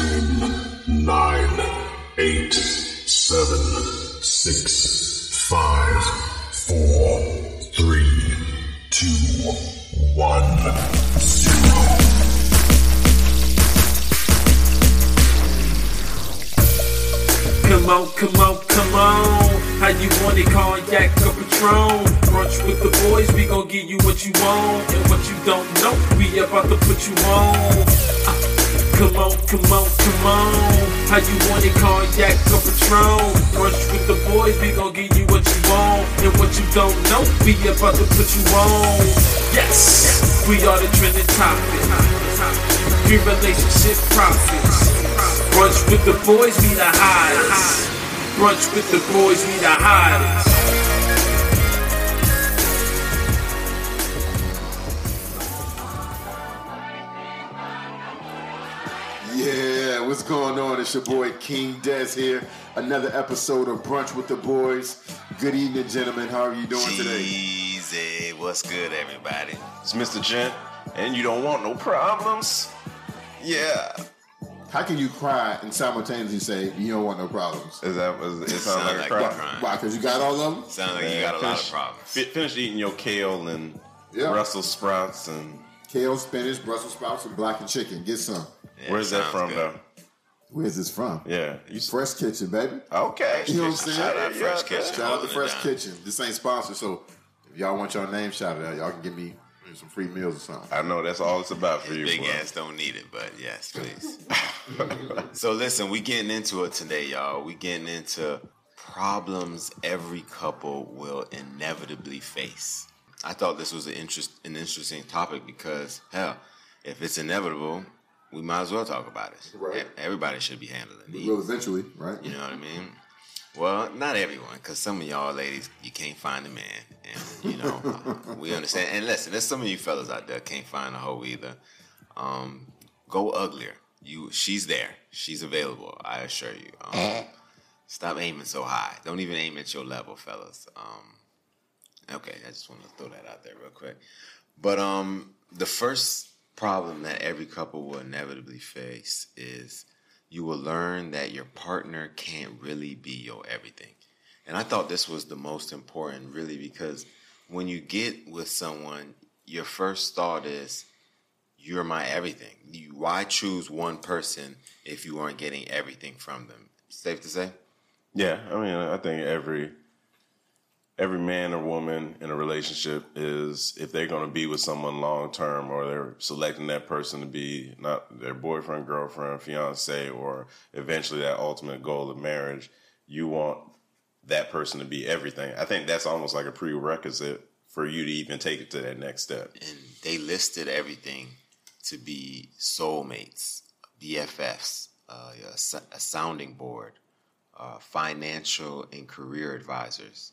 Ten, nine, eight, seven, six, five, four, three, two, one, zero. Come on, come on, come on. How you want it, cognac or Patron? Brunch with the boys, we gon' give you what you want. And what you don't know, we about to put you on. Come on, come on, come on. How you want it, cognac or Patron? Brunch with the boys, we gon' give you what you want. And what you don't know, we about to put you on. Yes, we are the trending topic. We relationship prophets. Brunch with the boys, we the hottest. Brunch with the boys, we the hottest. What's going on? It's your boy King Des here. Another episode of Brunch with the Boys. Good evening, gentlemen. How are you doing today? Easy. What's good, everybody? It's Mr. Gent, and you don't want no problems. Yeah. How can you cry and simultaneously say you don't want no problems? Is that is, it sounds Sound like, like a you're crying. Why? Because you got all of them? Sounds like you got a lot finish, of problems. fi- finish eating your kale and Yeah. Brussels sprouts and Kale, spinach, Brussels sprouts, and blackened chicken. Get some. Yeah, where's that from good. though? Where's this from? Yeah. You, Fresh Kitchen, baby. okay. You know what I'm saying? Shout out Fresh Yeah, Kitchen. Shout out to Fresh down. Kitchen. This ain't sponsored, so if y'all want your name shouted out, y'all can give me some free meals or something. I know that's all it's about for you. Big boy. ass don't need it, but yes, please. so listen, we getting into it today, y'all. We getting into problems every couple will inevitably face. I thought this was an interest an interesting topic because hell, if it's inevitable, we might as well talk about it. Right. Everybody should be handling will eventually, right? You know what I mean? Well, not everyone, because some of y'all ladies, you can't find a man, and you know we understand. And listen, there's some of you fellas out there can't find a hoe either. Um, go uglier. You, she's there. She's available. I assure you. Um, stop aiming so high. Don't even aim at your level, fellas. Um, okay, I just want to throw that out there real quick. But um, the first problem that every couple will inevitably face is you will learn that your partner can't really be your everything. And I thought this was the most important, really, because when you get with someone, your first thought is, you're my everything. You, why choose one person if you aren't getting everything from them? Safe to say? Yeah, I mean, I think every every man or woman in a relationship is if they're going to be with someone long term or they're selecting that person to be not their boyfriend, girlfriend, fiance, or eventually that ultimate goal of marriage, you want that person to be everything. I think that's almost like a prerequisite for you to even take it to that next step. and they listed everything to be soulmates, BFFs, uh, a, sounding board, uh, financial and career advisors,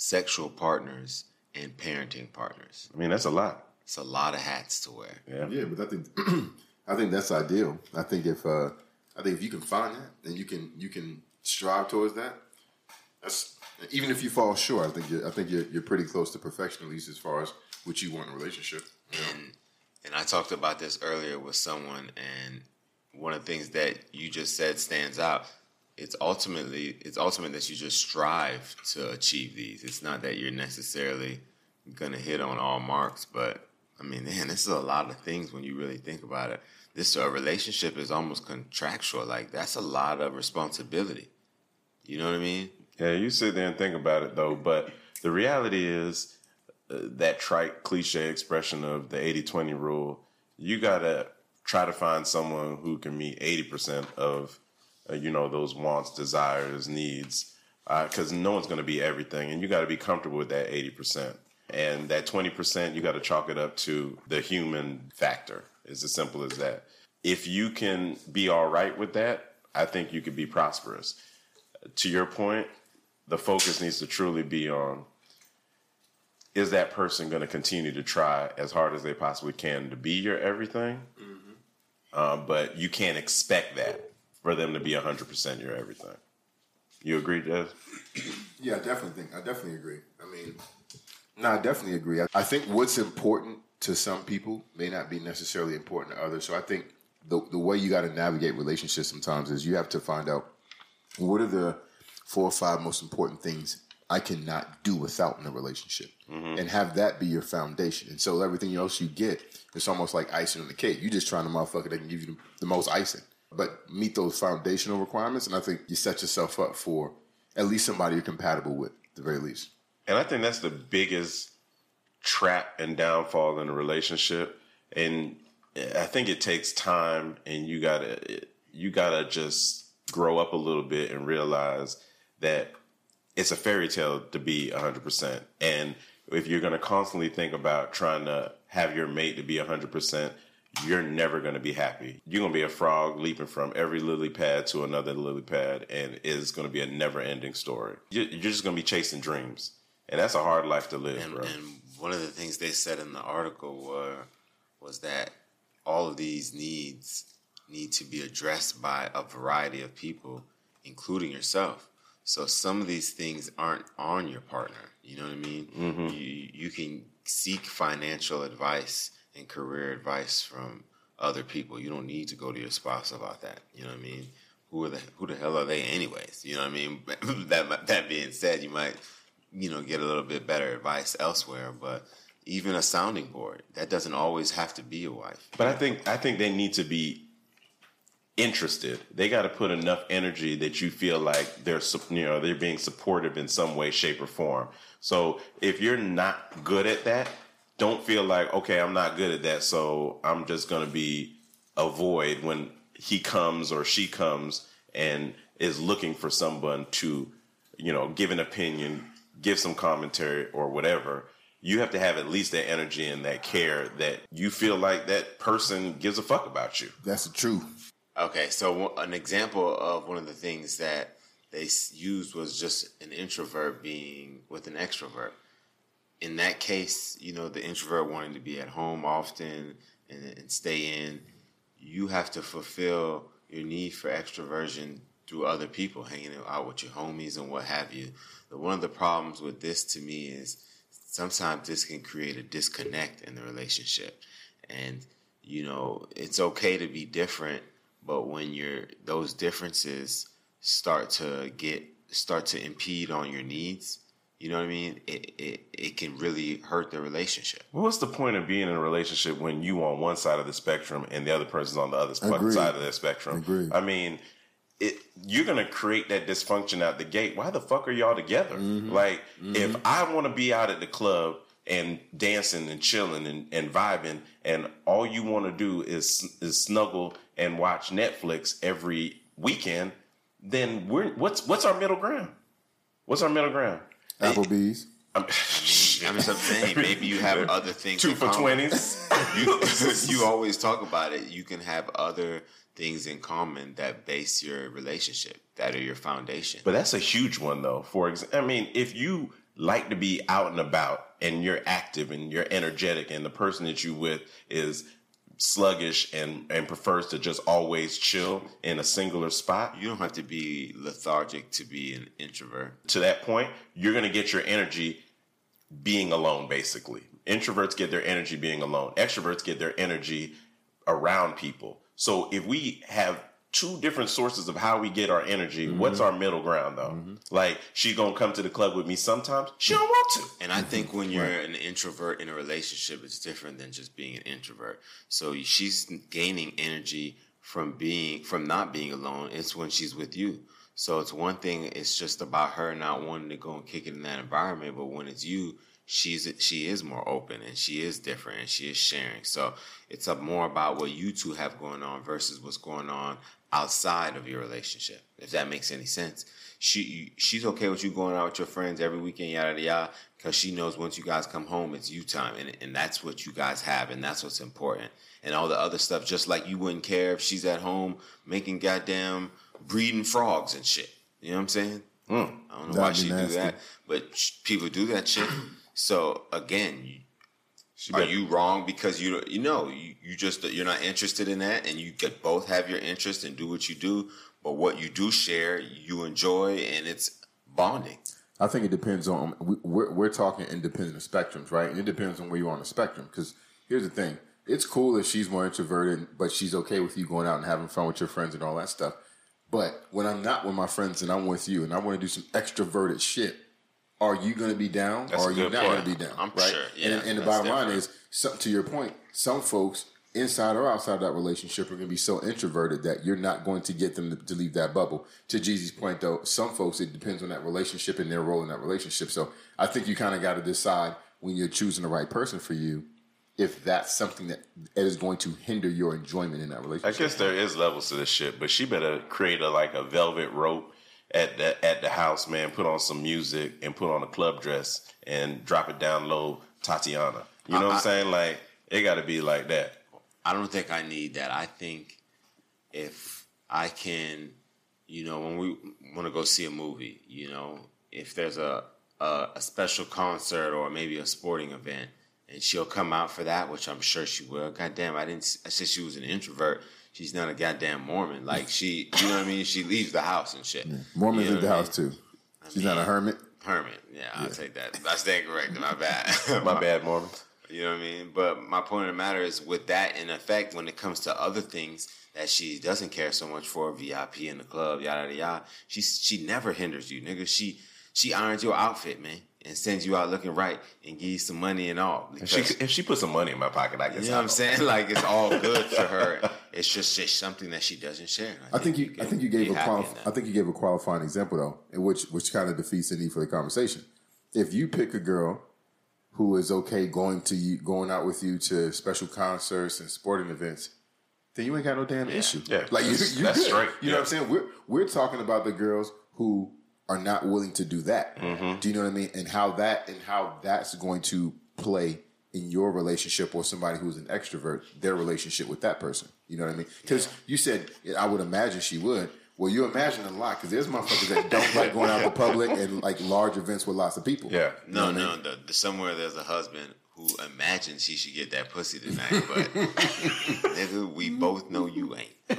sexual partners, and parenting partners. I mean, that's a lot. It's a lot of hats to wear. Yeah. Yeah, but I think I think that's ideal. I think if uh, I think if you can find that, then you can you can strive towards that. That's even if you fall short. I think you're, I think you're, you're pretty close to perfection, at least as far as what you want in a relationship. and and I talked about this earlier with someone, and one of the things that you just said stands out. It's ultimately it's ultimate that you just strive to achieve these. It's not that you're necessarily gonna hit on all marks, but I mean, man, this is a lot of things when you really think about it. This uh, relationship is almost contractual. Like that's a lot of responsibility. You know what I mean? Yeah, you sit there and think about it though, but the reality is uh, that trite cliche expression of the 80-20 rule, you got to try to find someone who can meet 80% of uh, you know those wants, desires, needs because no one's going to be everything and you got to be comfortable with that 80%. And that 20%, you got to chalk it up to the human factor. It's as simple as that. If you can be all right with that, I think you could be prosperous. To your point, the focus needs to truly be on is that person going to continue to try as hard as they possibly can to be your everything? Uh, but you can't expect that for them to be 100% your everything. You agree, Des? Yeah, I definitely think I definitely agree. I mean, no, I definitely agree. I, I think what's important to some people may not be necessarily important to others. So I think the the way you got to navigate relationships sometimes is you have to find out what are the four or five most important things I cannot do without in a relationship, mm-hmm. and have that be your foundation. And so everything else you get, it's almost like icing on the cake. You're just trying to motherfucker that can give you the, the most icing, but meet those foundational requirements, and I think you set yourself up for at least somebody you're compatible with, at the very least. And I think that's the biggest trap and downfall in a relationship. And I think it takes time and you gotta you gotta just grow up a little bit and realize that it's a fairy tale to be 100%. And if you're going to constantly think about trying to have your mate to be 100%, you're never going to be happy. You're going to be a frog leaping from every lily pad to another lily pad, and it's going to be a never ending story. You're you're just going to be chasing dreams. And that's a hard life to live, And, bro. and one of the things they said in the article were was that all of these needs need to be addressed by a variety of people, including yourself. So some of these things aren't on your partner. You know what I mean? Mm-hmm. You you can seek financial advice and career advice from other people. You don't need to go to your spouse about that. You know what I mean? Who are the who the hell are they anyways? You know what I mean? that that being said, you might you know get a little bit better advice elsewhere, but even a sounding board that doesn't always have to be a wife. But I think I think they need to be interested. They got to put enough energy that you feel like they're you know they're being supportive in some way, shape, or form. So if you're not good at that, don't feel like okay, I'm not good at that, so I'm just gonna be a void when he comes or she comes and is looking for someone to you know give an opinion, give some commentary or whatever. You have to have at least that energy and that care that you feel like that person gives a fuck about you. That's the truth. Okay, so an example of one of the things that they used was just an introvert being with an extrovert. In that case, you know, the introvert wanting to be at home often and, and stay in, you have to fulfill your need for extroversion through other people, hanging out with your homies and what have you. But one of the problems with this to me is sometimes this can create a disconnect in the relationship. And, you know, it's okay to be different, but when you're those differences start to get start to impede on your needs, you know what I mean? It it, it can really hurt the relationship. Well, what's the point of being in a relationship when you on one side of the spectrum and the other person's on the other Agreed. side of the spectrum? Agreed. I mean, it you're gonna create that dysfunction out the gate. Why the fuck are y'all together? Mm-hmm. Like, if I want to be out at the club and dancing and chilling and, and vibing, and all you want to do is is snuggle and watch Netflix every weekend, then we're what's what's our middle ground? What's our middle ground? Applebee's. I'm, I'm just saying, maybe you have other things. two in for twenties. you, you always talk about it. You can have other things in common that base your relationship, that are your foundation. But that's a huge one, though. For example, I mean, if you like to be out and about and you're active and you're energetic, and the person that you with is sluggish and and prefers to just always chill in a singular spot, you don't have to be lethargic to be an introvert. to that point, you're going to get your energy being alone, basically. Introverts get their energy being alone. Extroverts get their energy around people. So if we have two different sources of how we get our energy, mm-hmm. what's our middle ground though? Mm-hmm. Like she gonna come to the club with me sometimes. She don't want to. And I think when you're an introvert in a relationship, it's different than just being an introvert. So she's gaining energy from being from not being alone. It's when she's with you. So it's one thing. It's just about her not wanting to go and kick it in that environment. But when it's you, she's she is more open and she is different and she is sharing. So it's up more about what you two have going on versus what's going on outside of your relationship. If that makes any sense. She she's okay with you going out with your friends every weekend, yada yada because she knows once you guys come home, it's you time, and and that's what you guys have, and that's what's important. And all the other stuff, just like you wouldn't care if she's at home making goddamn breeding frogs and shit. You know what I'm saying? Hmm. I don't know why That'd she do that, but sh- people do that shit. So again, you, are you wrong because you you know you, you just you're not interested in that, and you could both have your interest and do what you do, but what you do share, you enjoy, and it's bonding. I think it depends on we- we're, we're talking independent of spectrums, right? And it depends on where you are on the spectrum. Because here's the thing: it's cool if she's more introverted, but she's okay with you going out and having fun with your friends and all that stuff. But when I'm not with my friends and I'm with you and I want to do some extroverted shit, are you going to be down That's or are you not going to be down? I'm right? sure, and, yeah, and the that's bottom line is, some, to your point, some folks inside or outside of that relationship are going to be so introverted that you're not going to get them to, to leave that bubble. To Jeezy's point, though, some folks it depends on that relationship and their role in that relationship. So I think you kind of got to decide when you're choosing the right person for you if that's something that is going to hinder your enjoyment in that relationship. I guess there is levels to this shit, but she better create a like a velvet rope at the at the house, man. Put on some music and put on a club dress and drop it down low, Tatiana. You know what I'm saying? Like it got to be like that. I don't think I need that. I think if I can, you know, when we want to go see a movie, you know, if there's a, a a special concert or maybe a sporting event, and she'll come out for that, which I'm sure she will. God damn, I didn't. I said she was an introvert. She's not a goddamn Mormon. Like she, you know what I mean? She leaves the house and shit. Mormons You know leave the what I house too. She's not a hermit. Hermit. Yeah, I'll take that. I stand corrected. My bad. My bad, Mormon. You know what I mean? But my point of the matter is with that in effect, when it comes to other things that she doesn't care so much for, VIP in the club, yada yada yada, she she never hinders you, nigga. She she irons your outfit, man, and sends you out looking right and give you some money and all. If she Because, if she put some money in my pocket, I guess you know what I'm saying? Like it's all good for her. It's just, just something that she doesn't share. I think you. I think you gave be a happy quali- I think you gave a qualifying example though, in which which kind of defeats the need for the conversation. If you pick a girl who is okay going to you, going out with you to special concerts and sporting events, then you ain't got no damn issue. Yeah, like you, that's- you that's good. straight. You know what I'm saying? We're we're talking about the girls who are not willing to do that. Mm-hmm. Do you know what I mean? And how that and how that's going to play in your relationship or somebody who's an extrovert, their relationship with that person. You know what I mean? Because you said I would imagine she would. Well, you imagine a lot because there's motherfuckers that don't like going out to public and like large events with lots of people. Yeah. No, no, the, the, somewhere there's a husband who imagines she should get that pussy tonight, but nigga, we both know you ain't. True.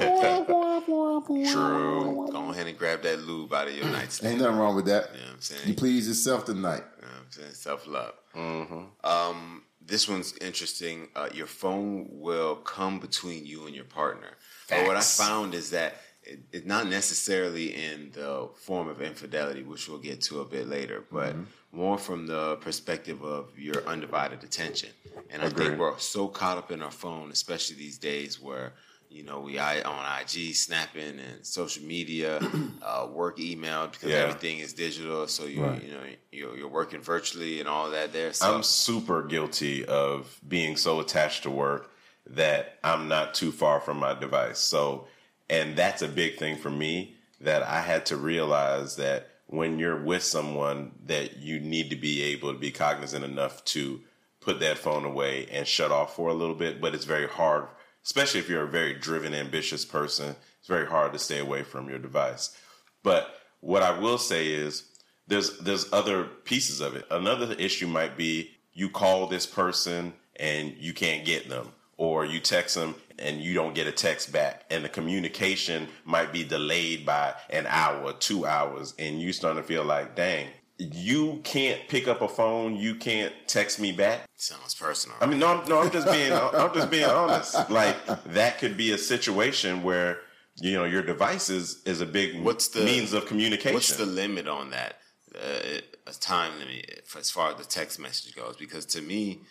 Go ahead and grab that lube out of your nightstand. Ain't nothing wrong with that. You know what I'm saying? You please yourself tonight. You know what I'm saying? Self love. Um, this one's interesting. Uh, your phone will come between you and your partner. But what I found is that it, it's not necessarily in the form of infidelity, which we'll get to a bit later, but more from the perspective of your undivided attention. And I think we're so caught up in our phone, especially these days where you know we on IG, snapping, and social media, uh, work email because Yeah. everything is digital. So you you know you're, you're working virtually and all that there. So I'm super guilty of being so attached to work that I'm not too far from my device. So, and that's a big thing for me that I had to realize that when you're with someone that you need to be able to be cognizant enough to put that phone away and shut off for a little bit, but it's very hard, especially if you're a very driven, ambitious person. It's very hard to stay away from your device. But what I will say is there's there's other pieces of it. Another issue might be you call this person and you can't get them, or you text them and you don't get a text back, and the communication might be delayed by an hour, two hours, and you starting to feel like, dang, you can't pick up a phone, you can't text me back. sounds personal. I mean, no, I'm, no, I'm just being, I'm just being honest. Like that could be a situation where you know your device is is a big What's the- means of communication. What's the limit on that? Uh, a time limit for, as far as the text message goes? Because to me,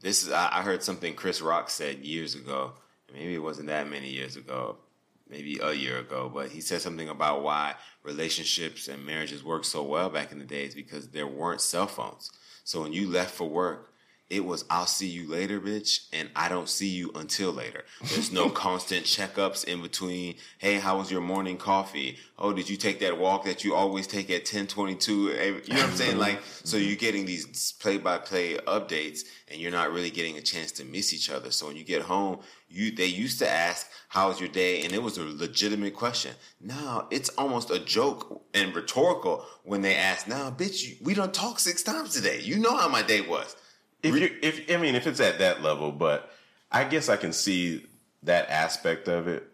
this is I, heard something Chris Rock said years ago. Maybe it wasn't that many years ago, maybe a year ago, but he said something about why relationships and marriages worked so well back in the days because there weren't cell phones. So when you left for work, it was I'll see you later, bitch, and I don't see you until later. There's no constant checkups in between. Hey, how was your morning coffee? Oh, did you take that walk that you always take at 1022? Eh, you know what I'm saying? Like, so mm-hmm. you're getting these play by play updates and you're not really getting a chance to miss each other. So when you get home, you they used to ask, "How was your day? And it was a legitimate question. Now it's almost a joke and rhetorical when they ask, Now, bitch, we don't talk six times today. You know how my day was. If you if I mean if it's at that level, but I guess I can see that aspect of it.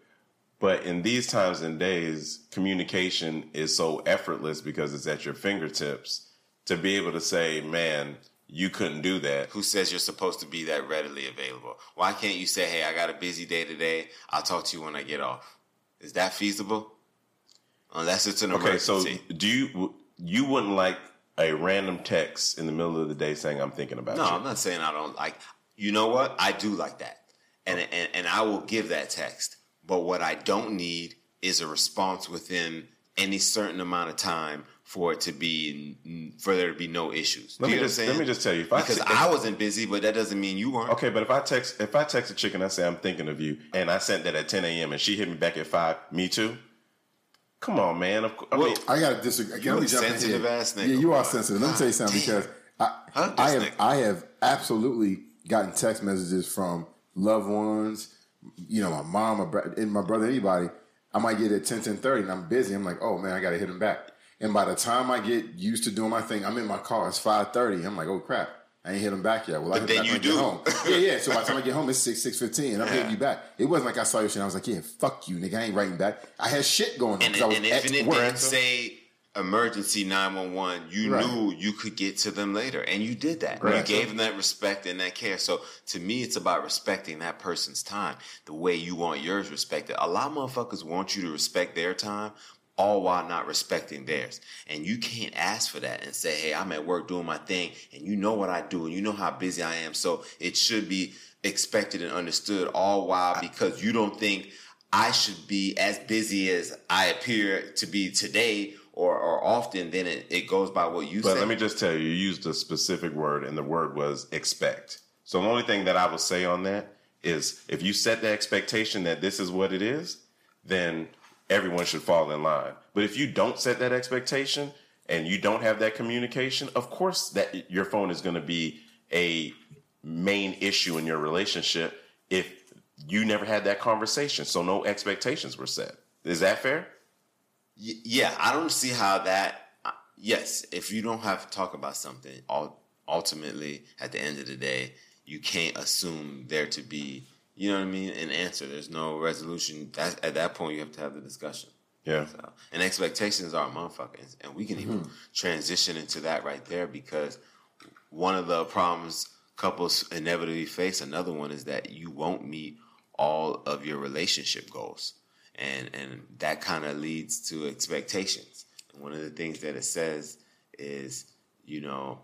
But in these times and days, communication is so effortless because it's at your fingertips to be able to say, man, you couldn't do that. Who says you're supposed to be that readily available? Why can't you say, "Hey, I got a busy day today. I'll talk to you when I get off"? Is that feasible? Unless it's an Okay, so do you you wouldn't like a random text in the middle of the day saying I'm thinking about No, you? No, I'm not saying I don't like. You know what? I do like that, and and and I will give that text. But what I don't need is a response within any certain amount of time for it to be for there to be no issues. Let me just let me just tell you if I because I wasn't busy, but that doesn't mean you weren't. Okay, but if I text if I text a chick and I say I'm thinking of you, and I sent that at 10 a.m. and she hit me back at five, me too. Come on, man. Of course, I Well, mean, I gotta disagree. You Let me a jump in sensitive ass nigga, Yeah, you are sensitive. Let me tell you something damn. because I, I have nigga. I have absolutely gotten text messages from loved ones, you know, my mom, my bro- and my brother, anybody. I might get at 10, 10 30 and I'm busy. I'm like, oh man, I gotta hit him back. And by the time I get used to doing my thing, I'm in my car. It's five thirty. I'm like, oh crap, I ain't hit him back yet. Well, I But him then back you do. home. yeah, yeah. So by the time I get home, it's six six fifteen, and I'm hitting you back. It wasn't like I saw your shit. I was like, yeah, fuck you, nigga. I ain't writing back. I had shit going on And, I was and if it didn't say emergency 911, you Right. knew you could get to them later. And you did that. Right. You gave them that respect and that care. So to me, it's about respecting that person's time the way you want yours respected. A lot of motherfuckers want you to respect their time. All while not respecting theirs. And you can't ask for that and say, hey, I'm at work doing my thing, and you know what I do, and you know how busy I am. So it should be expected and understood, all while because you don't think I should be as busy as I appear to be today or, or often, then it, it goes by what you But say. let me just tell you, you used a specific word, and the word was expect. So the only thing that I will say on that is if you set the expectation that this is what it is, then everyone should fall in line. But if you don't set that expectation and you don't have that communication, of course that your phone is going to be a main issue in your relationship if you never had that conversation. So no expectations were set. Is that fair? Yeah, I don't see how that. uh, Yes, if you don't have to talk about something, ultimately, at the end of the day, you can't assume there to be, you know what I mean, an answer. There's no resolution. That, at that point, you have to have the discussion. Yeah. So, and expectations are motherfuckers, and we can even mm-hmm. transition into that right there because one of the problems couples inevitably face, another one is that you won't meet all of your relationship goals, and and that kind of leads to expectations. And one of the things that it says is, you know,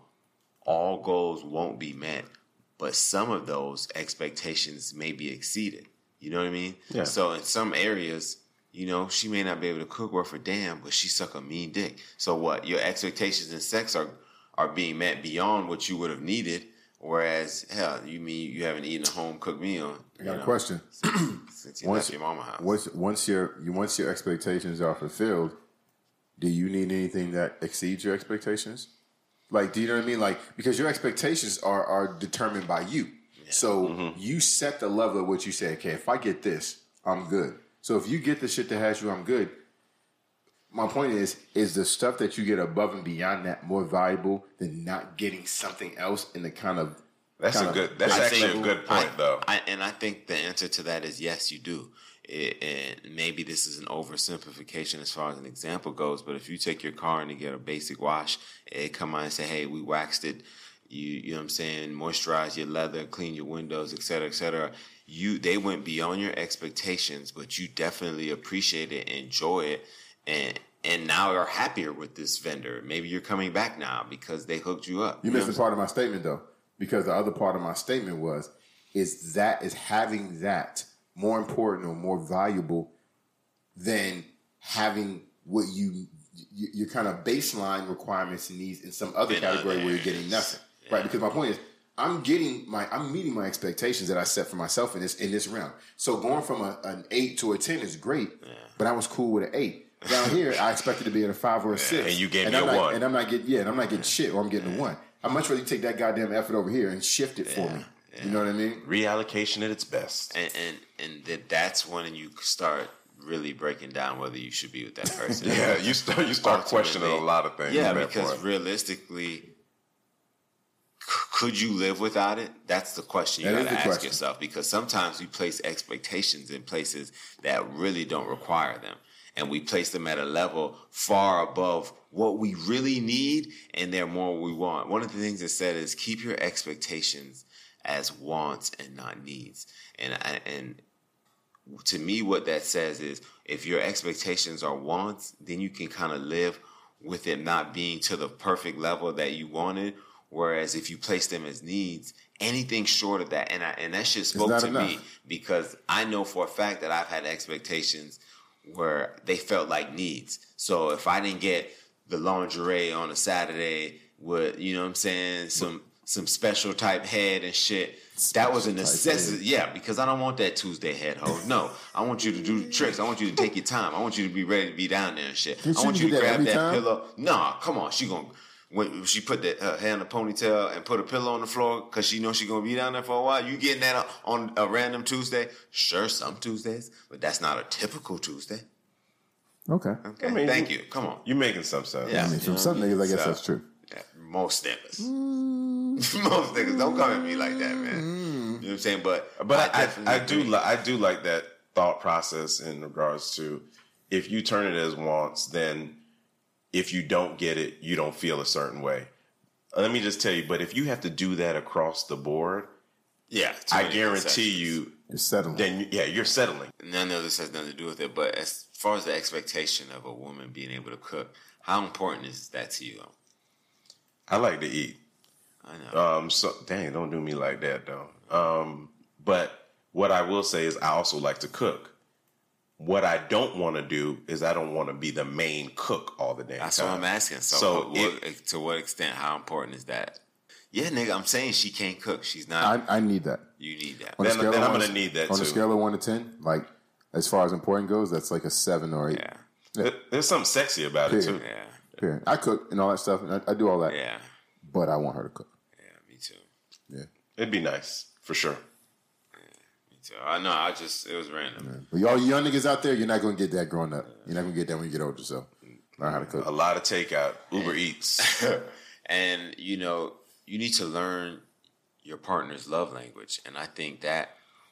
all goals won't be met, but some of those expectations may be exceeded. You know what I mean? Yeah. So in some areas, you know, she may not be able to cook worth a damn, but she suck a mean dick. So what? Your expectations in sex are are being met beyond what you would have needed. Whereas, hell, you mean you haven't eaten a home cooked meal? I got you a question. since you Once- left your mama house. Once once your once your expectations are fulfilled, do you need anything that exceeds your expectations? Like, do you know what I mean? Like, because your expectations are are determined by you. So Mm-hmm. you set the level of what you say. Okay, if I get this, I'm good. So if you get the shit that has you, I'm good. My point is, is the stuff that you get above and beyond that more valuable than not getting something else in the kind of That's kind a of good. That's actually a good point, I- though. I, and I think the answer to that is yes, you do. It, and maybe this is an oversimplification as far as an example goes, but if you take your car and you get a basic wash, it come out and say, "Hey, we waxed it." You, you know what I'm saying? Moisturize your leather, clean your windows, et cetera, et cetera. You, they went beyond your expectations, but you definitely appreciate it, enjoy it, and and now are happier with this vendor. Maybe you're coming back now because they hooked you up. You know missed a part of my statement though, because the other part of my statement was is that is having that more important or more valuable than having what you your kind of baseline requirements and needs in some other category where you're getting nothing. Right? Because my point is I'm getting my I'm meeting my expectations that I set for myself in this in this realm. So going from a, an eight to a ten is great, but I was cool with an eight. Down here, I expected to be at a five or a six, and you gave and me I'm a not, one. and I'm not getting yeah, and I'm not getting shit, or I'm getting a one. I'd much rather you take that goddamn effort over here and shift it for me. You know what I mean? Reallocation at its best. and and and that that's when you start really breaking down whether you should be with that person. Yeah, you start you start questioning a lot of things. Yeah, because point. realistically, c- could you live without it? That's the question you That is got to ask question. yourself. Because sometimes we place expectations in places that really don't require them, and we place them at a level far above what we really need and they're more what we want. One of the things it said is keep your expectations as wants and not needs. And I, and to me what that says is if your expectations are wants, then you can kind of live with it not being to the perfect level that you wanted. Whereas if you place them as needs, anything short of that, and I, and that shit spoke to enough. me because I know for a fact that I've had expectations where they felt like needs. So if I didn't get the lingerie on a Saturday with, you know what I'm saying, some some special type head and shit, that was a necessity. Yeah, because I don't want that Tuesday head hoe. No, I want you to do tricks. I want you to take your time. I want you to be ready to be down there and shit. Didn't I want you to that grab every that time? pillow. Nah, come on. She gonna when she put that her hair in a ponytail and put a pillow on the floor because she knows she gonna be down there for a while. You getting that on a random Tuesday? Sure, some Tuesdays, but that's not a typical Tuesday. Okay. Okay, I mean, thank you. Come on. You making some sense. Yeah. I mean, from some niggas, I guess that's true. Yeah, most niggas. most niggas. Don't come at me like that, man. You mm-hmm. know what I'm saying? But But I, definitely I, do li- I do like that thought process in regards to if you turn it as wants, then if you don't get it, you don't feel a certain way. Let me just tell you, but if you have to do that across the board, Yeah, I guarantee you, You're settling. then you- yeah, you're settling. none of this has nothing to do with it. But as far as the expectation of a woman being able to cook, how important is that to you? I like to eat. I know. Um, so dang, don't do me like that though. Um, but what I will say is I also like to cook. What I don't want to do is I don't want to be the main cook all the damn That's time. what I'm asking. So, So what, what- to what extent? How important is that? Yeah, nigga, I'm saying she can't cook. She's not. I, I need that. you need that. On Then- then I'm gonna need that on too. a scale of one to ten. Like as far as important goes, that's like a seven or eight. Yeah, There- There's something sexy about it too. yeah, Period. I cook and all that stuff, and I, I do all that. yeah, But I want her to cook. yeah. Me too. Yeah. It'd be nice for sure. Me too. I know. I just it was random. But y'all young niggas out there, you're not gonna get that growing up. You're not gonna get that when you get older. So learn how to cook. A lot of takeout, Uber Eats. and you know you need to learn your partner's love language and i think that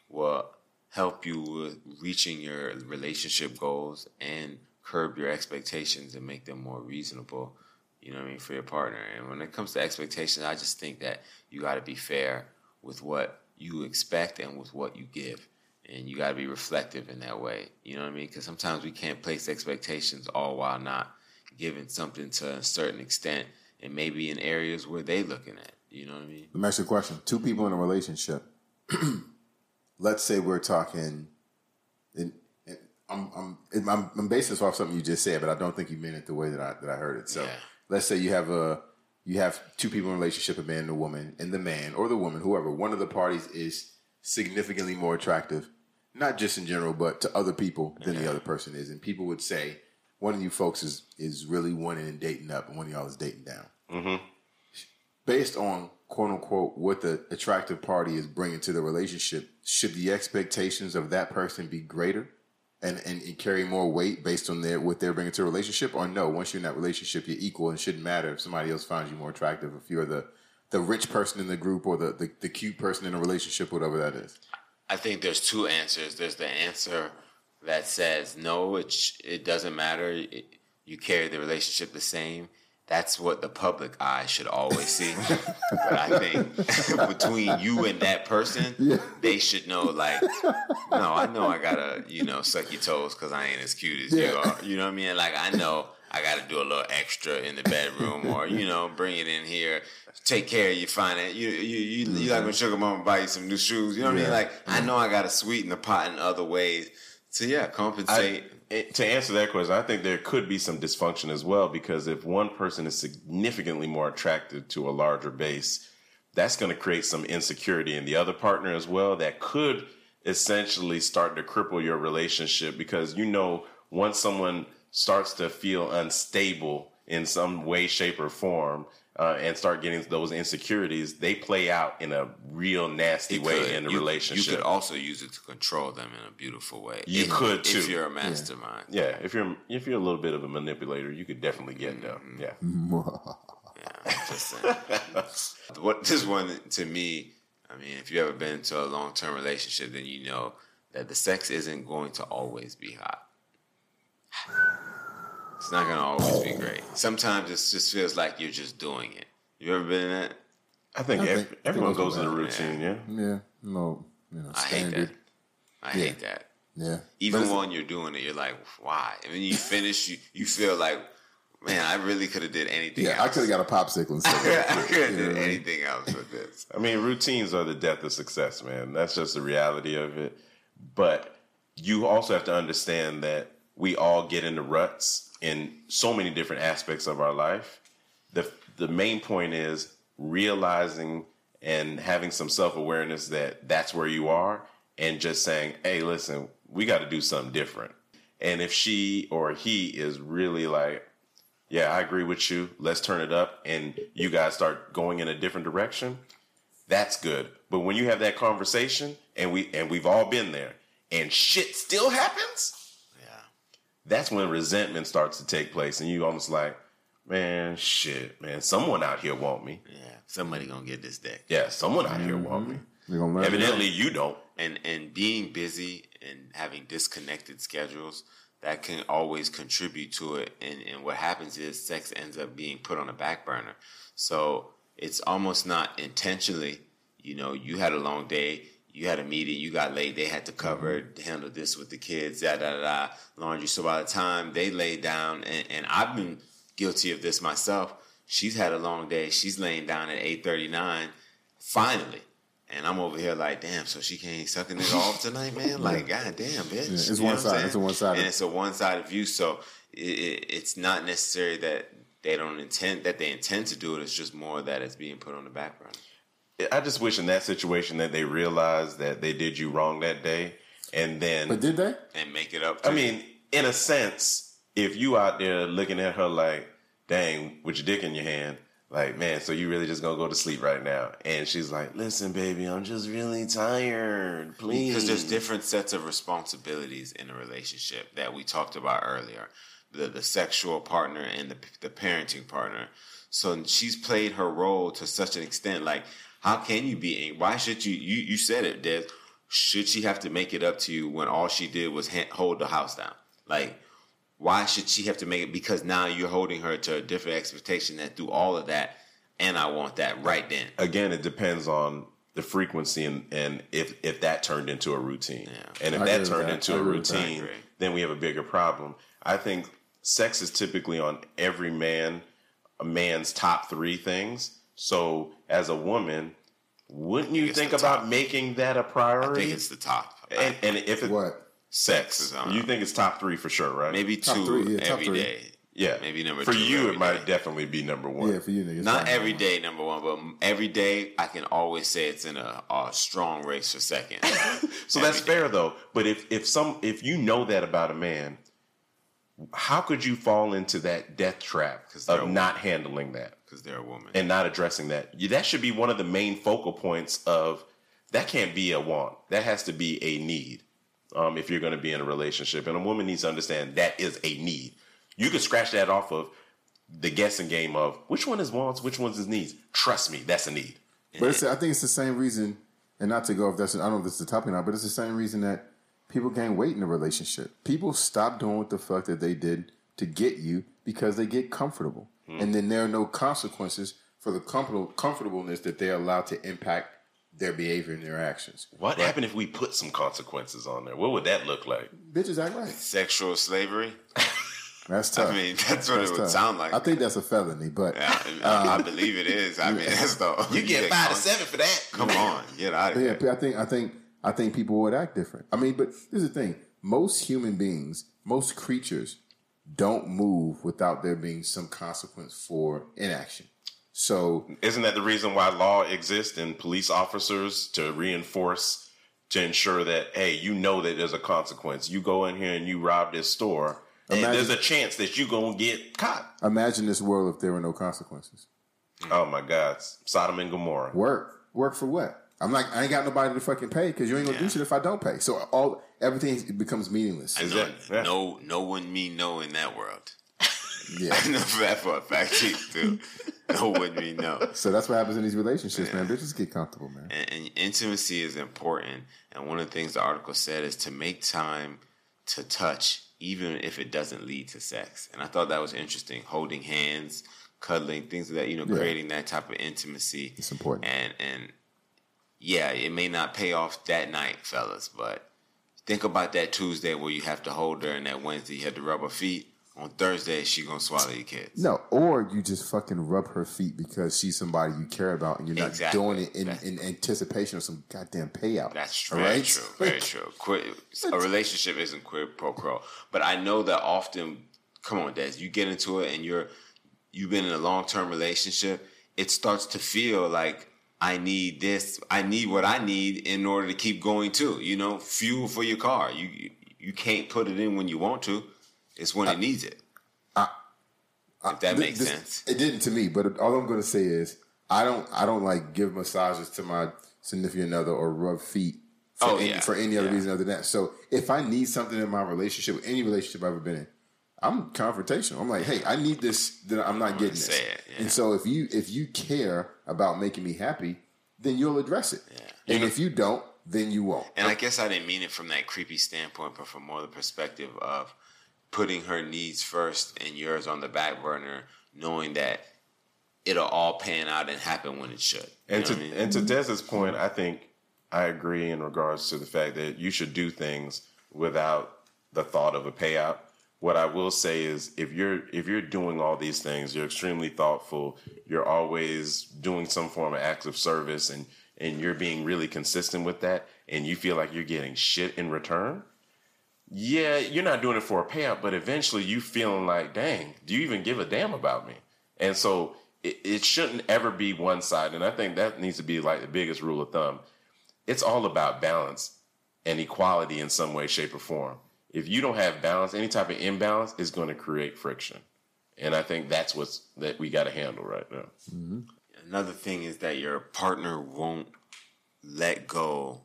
will help you with reaching your relationship goals and curb your expectations and make them more reasonable you know what i mean for your partner and when it comes to expectations i just think that you got to be fair with what you expect and with what you give and you got to be reflective in that way you know what i mean because sometimes we can't place expectations all while not giving something to a certain extent and maybe in areas where they looking at. You know what I mean? Let me ask you a question. Two people in a relationship. let's say we're talking. In, in, I'm, I'm, I'm, I'm basing this off something you just said, but I don't think you meant it the way that I that I heard it. So Yeah. Let's say you have a you have two people in a relationship, a man and a woman, and the man or the woman, whoever, one of the parties is significantly more attractive, not just in general, but to other people than the other person is. And people would say one of you folks is is really wanting and dating up, and one of y'all is dating down. Mm-hmm. Based on quote unquote what the attractive party is bringing to the relationship, should the expectations of that person be greater and, and, and carry more weight based on their what they're bringing to a relationship, or no? Once you're in that relationship, you're equal and shouldn't matter if somebody else finds you more attractive if you're the the rich person in the group or the, the, the cute person in a relationship, whatever that is. I think there's two answers. There's the answer that says no, it it doesn't matter. It, you carry the relationship the same. That's what the public eye should always see. but I think between you and that person, they should know. Like, no, I know I gotta, you know, suck your toes because I ain't as cute as you are. You know what I mean? Like, I know I gotta do a little extra in the bedroom, or you know, bring it in here. Take care of your finance. You you you, you like when sugar mama buy you some new shoes. You know what I mean? Like, I know I gotta sweeten the pot in other ways. So yeah, compensate. I, to answer that question, I think there could be some dysfunction as well because if one person is significantly more attracted to a larger base, that's going to create some insecurity in the other partner as well. That could essentially start to cripple your relationship because you know once someone starts to feel unstable in some way, shape, or form. Uh, and start getting those insecurities, they play out in a real nasty It way could. in the You- relationship. You could also use it to control them in a beautiful way. You If- could, too, if you're a mastermind. Yeah, if you're if you're a little bit of a manipulator, you could definitely get there. Mm-hmm. Yeah. Yeah, just saying. what this one to me, I mean, if you ever been into a long term relationship, then you know that the sex isn't going to always be hot. It's not gonna always be great. Sometimes it just feels like you're just doing it. You ever been in that? I think, I ev- think- everyone goes in a routine. Yeah. Yeah, no, you know, I hate that. I hate that. Yeah, Even But when you're doing it, you're like, why? And then you finish, you, you feel like, man, I really could have did anything yeah, I could have got a popsicle and I could have You know did what I mean? anything else with this. I mean, routines are the death of success, man. That's just the reality of it. But you also have to understand that we all get into ruts in so many different aspects of our life. The the main point is realizing and having some self awareness that that's where you are, and just saying, "Hey, listen, we got to do something different." And if she or he is really like, "Yeah, I agree with you. Let's turn it up," and you guys start going in a different direction, that's good. But when you have that conversation, and we and we've all been there, and shit still happens. That's when resentment starts to take place, and you almost like, man, shit, man, someone out here want me. Yeah. Somebody gonna get this dick. Yeah, someone out here want me. Mm-hmm. You're gonna learn Evidently, you don't. and and being busy and having disconnected schedules that can always contribute to it and and what happens is sex ends up being put on a back burner so it's almost not intentionally you know you had a long day you had a meeting you got late they had to cover mm-hmm. handle this with the kids da da da da, laundry so by the time they lay down and, and i've been guilty of this myself she's had a long day she's laying down at 8.39 finally and I'm over here like, damn, so she can't sucking it off tonight, man. Like, god damn, bitch. Yeah, it's You one side. It's a one-sided. and it's a one sided view. So it, it, it's not necessary that they don't intend that they intend to do it. It's just more that it's being put on the back burner. I just wish in that situation that they realized that they did you wrong that day, and then But did they? and make it up. I To mean, in a sense, if you out there looking at her like, dang, with your dick in your hand, like, man, so you really just gonna go to sleep right now? And she's like, listen, baby, I'm just really tired. Please. because there's different sets of responsibilities in a relationship that we talked about earlier the the sexual partner and the the parenting partner so she's played her role to such an extent like how can you be why should you you you said it Des should she have to make it up to you when all she did was ha- hold the house down like why should she have to make it because now you're holding her to a different expectation that through all of that and I want that right then Again, it depends on the frequency and, and if if that turned into a routine. Yeah. And if I that turned that. into I a agree with that. routine, then we have a bigger problem. I think sex is typically on every man a man's top three things. So as a woman, wouldn't you it's think about top. making that a priority? I think it's the top and, and if it, What? sex, is on- you think it's top three for sure, right? maybe Top two three, yeah, top every three. Yeah, maybe number for two you. every It might day. definitely be number one. Yeah, for you niggas. Not fine. every day, number one, but every day I can always say it's in a, a strong race for second. So that's fair though. But if if some if you know that about a man, how could you fall into that death trap 'Cause they're of not handling that because they're a woman. and not addressing that? That should be one of the main focal points of that can't be a want. That has to be a need. Um, if you're going to be in a relationship, and a woman needs to understand that is a need. You could scratch that off of the guessing game of which one is wants, which one's is needs. Trust me, that's a need. But it's, I think it's the same reason, and not to go if that's I don't know if this is the topic or not, but it's the same reason that people can't wait in a relationship. People stop doing what the fuck that they did to get you because they get comfortable, hmm. and then there are no consequences for the comfortable comfortableness that they're allowed to impact their behavior and their actions. What happened if we put some consequences on there? What would that look like? Bitches act right. Sexual slavery. That's tough. I mean, that's what That's it would tough. sound like. I think that's a felony, but I, I, I believe it is. I mean, that's the con- seven for that. Come on, get out of Yeah, here. I think I think I think people would act different. I mean, but here's the thing: most human beings, most creatures, don't move without there being some consequence for inaction. So Isn't that the reason why law exists and police officers to reinforce to ensure that hey, you know that there's a consequence. You go in here and you rob this store, and there's a chance that you're gonna get caught. imagine this world if there were no consequences. Oh my God, Sodom and Gomorrah. Work, work for what? I'm like, I ain't got nobody to fucking pay because you ain't gonna do shit if I don't pay. So all everything becomes meaningless. I know, yeah. no, no one me no in that world. Yeah. I know that for a fact too. No one me no. So that's what happens in these relationships, man. Bitches get comfortable, man. and, and intimacy is important. And one of the things the article said is to make time to touch even if it doesn't lead to sex. And I thought that was interesting. Holding hands, cuddling, things of that, you know, Yeah. creating that type of intimacy. It's important. And and yeah, it may not pay off that night, fellas, but think about that Tuesday where you have to hold her and that Wednesday you have to rub her feet. On Thursday, she gonna swallow your kids. No, or you just fucking rub her feet because she's somebody you care about and you're not Exactly. doing it in, in anticipation of some goddamn payout. That's All very true. Very true. Quid, a relationship isn't quid pro quo, but I know that often. Come on, Des. You get into it, and you're you've been in a long term relationship. It starts to feel like I need this. I need what I need in order to keep going too. You know, fuel for your car. You you can't put it in when you want to. It's when it needs it. if that Th- makes this- sense. It didn't to me, but all I'm going to say is I don't I don't like give massages to my significant other or rub feet for, Oh, any, yeah. for any other Yeah. reason other than that. So if I need something in my relationship, any relationship I've ever been in, I'm confrontational. I'm like, hey, I need this. That I'm not getting this. it, yeah. And so if you if you care about making me happy, then you'll address it. Yeah. And if you don't, then you won't. And I guess I didn't mean it from that creepy standpoint, but from more the perspective of putting her needs first and yours on the back burner, knowing that it'll all pan out and happen when it should. You And to what I mean? and to Des's point, I think I agree in regards to the fact that you should do things without the thought of a payout. What I will say is if you're if you're doing all these things, you're extremely thoughtful, you're always doing some form of acts of service and and you're being really consistent with that and you feel like you're getting shit in return, yeah, you're not doing it for a payout, but eventually you feeling like, dang, do you even give a damn about me? And so it, it shouldn't ever be one side. And I think that needs to be like the biggest rule of thumb. It's all about balance and equality in some way, shape, or form. If you don't have balance, any type of imbalance is going to create friction. And I think that's what's that we got to handle right now. Mm-hmm. Another thing is that your partner won't let go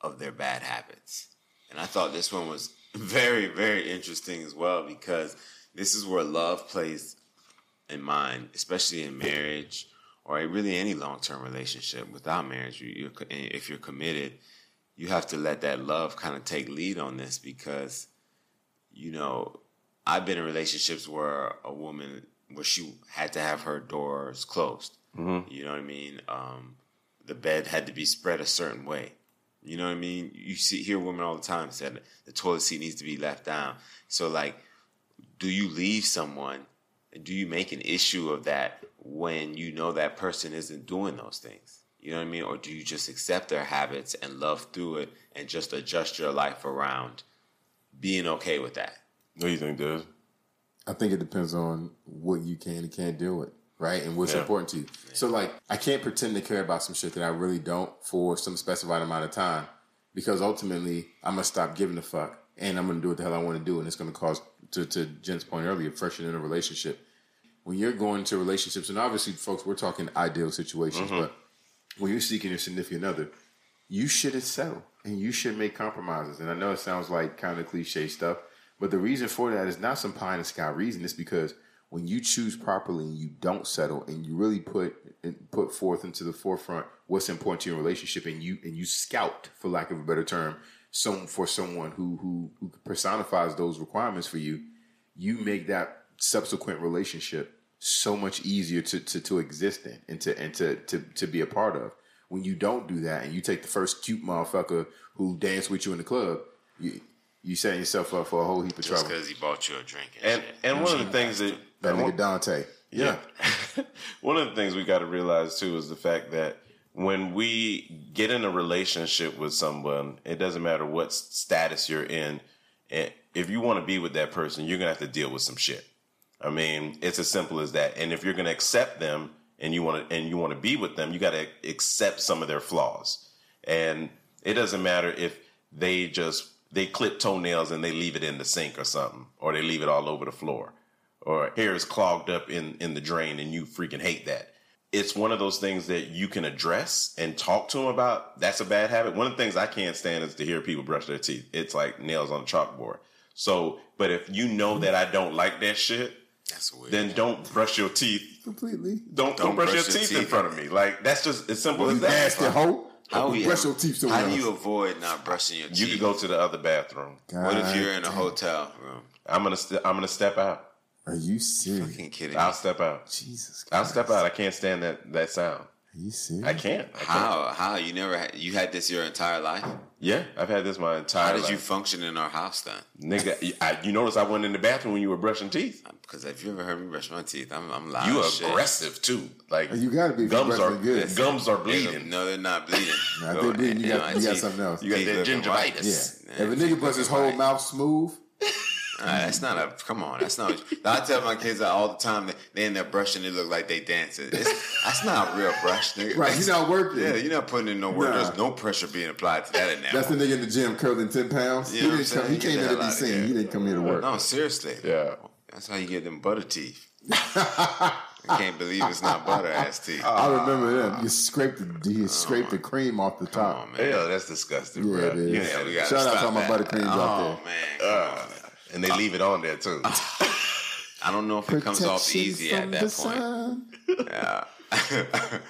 of their bad habits. And I thought this one was very, very interesting as well because this is where love plays in mind, especially in marriage or really any long term relationship. Without marriage, you, you're, if you're committed, you have to let that love kind of take lead on this because, you know, I've been in relationships where a woman where she had to have her doors closed. You know what I mean? Um, the bed had to be spread a certain way. You know what I mean? You see hear women all the time say that the toilet seat needs to be left down. So like, do you leave someone? Do you make an issue of that when you know that person isn't doing those things? You know what I mean? Or do you just accept their habits and love through it and just adjust your life around being okay with that? What do you think, Des? I think it depends on what you can and can't deal with, right? And what's Yeah. important to you. So, like, I can't pretend to care about some shit that I really don't for some specified amount of time because ultimately I'm gonna stop giving a fuck and I'm gonna do what the hell I want to do, and it's gonna cause, to, to Jen's point earlier, friction in a relationship. When you're going into relationships, and obviously, folks, we're talking ideal situations, mm-hmm. but when you're seeking your significant other, you should settle and you should make compromises. And I know it sounds like kind of cliche stuff, but the reason for that is not some pie in the sky reason. It's because when you choose properly and you don't settle and you really put put forth into the forefront what's important to your relationship and you and you scout, for lack of a better term, some for someone who who, who personifies those requirements for you, you make that subsequent relationship so much easier to, to, to exist in and to and to, to to be a part of. When you don't do that and you take the first cute motherfucker who danced with you in the club, you you setting yourself up for a whole heap of Just trouble. because he bought you a drink and, And shit. and one of the things that That nigga Dante. Yeah. One of the things we got to realize too is the fact that when we get in a relationship with someone, it doesn't matter what status you're in. And if you want to be with that person, you're gonna have to deal with some shit. I mean, it's as simple as that. And if you're gonna accept them and you want to and you want to be with them, you got to accept some of their flaws. And it doesn't matter if they just they clip toenails and they leave it in the sink or something, or they leave it all over the floor or hair is clogged up in in the drain and you freaking hate that. It's one of those things that you can address and talk to them about. That's a bad habit. One of the things I can't stand is to hear people brush their teeth. It's like nails on a chalkboard. So, but if you know that I don't like that shit, That's weird. then don't brush your teeth. Completely. Don't, don't, brush, your teeth, in front of me. Like that's just as simple You as that. nasty hoe. How Or we brush your teeth somewhere How do you avoid not brushing your teeth? You could go to the other bathroom. What if you're in a God hotel room? I'm gonna st- I'm gonna step out. Are you serious? Fucking kidding I'll step out. Jesus. I'll step out. I can't stand that that sound. Are you serious? I can't. I can't. How? How? You never had, you had this your entire life? Yeah, I've had this my entire life. How did life. you function in our house then? Nigga, I, you notice I went in the bathroom when you were brushing teeth. Because if you ever heard me brush my teeth, I'm I'm loud. You as shit. aggressive too. Like You gotta be gums are brushing good. gums are bleeding. No, they're not bleeding. Nah, if they bleeding, you Yeah, got- my you got something else. You got teeth that gingivitis. Yeah. If a nigga brush his whole Right. mouth smooth, Nah, that's not a. Come on, that's not. I tell my kids all the time. They, they in there brushing. They look like they dancing. It's, that's not a real brush, nigga. right? You're not working. Yeah, you're not putting in no work. Nah. There's no pressure being applied to that in there. That's the nigga in the gym curling ten pounds. You he know what didn't come. He saying? Came the here to be outta seen. He didn't come here to work. no, seriously. Yeah. That's how you get them butter teeth. I can't believe it's not butter ass teeth. I remember them. You scraped the you oh, scraped the cream off the top. on, man. Hell, that's disgusting, Yeah, bro. it is. Yeah, we got- gotta Shout out to all my that. buttercreams oh, out there. Oh man. Come uh, on. and they leave it on there too. I don't know if it comes off easy at that point. sun.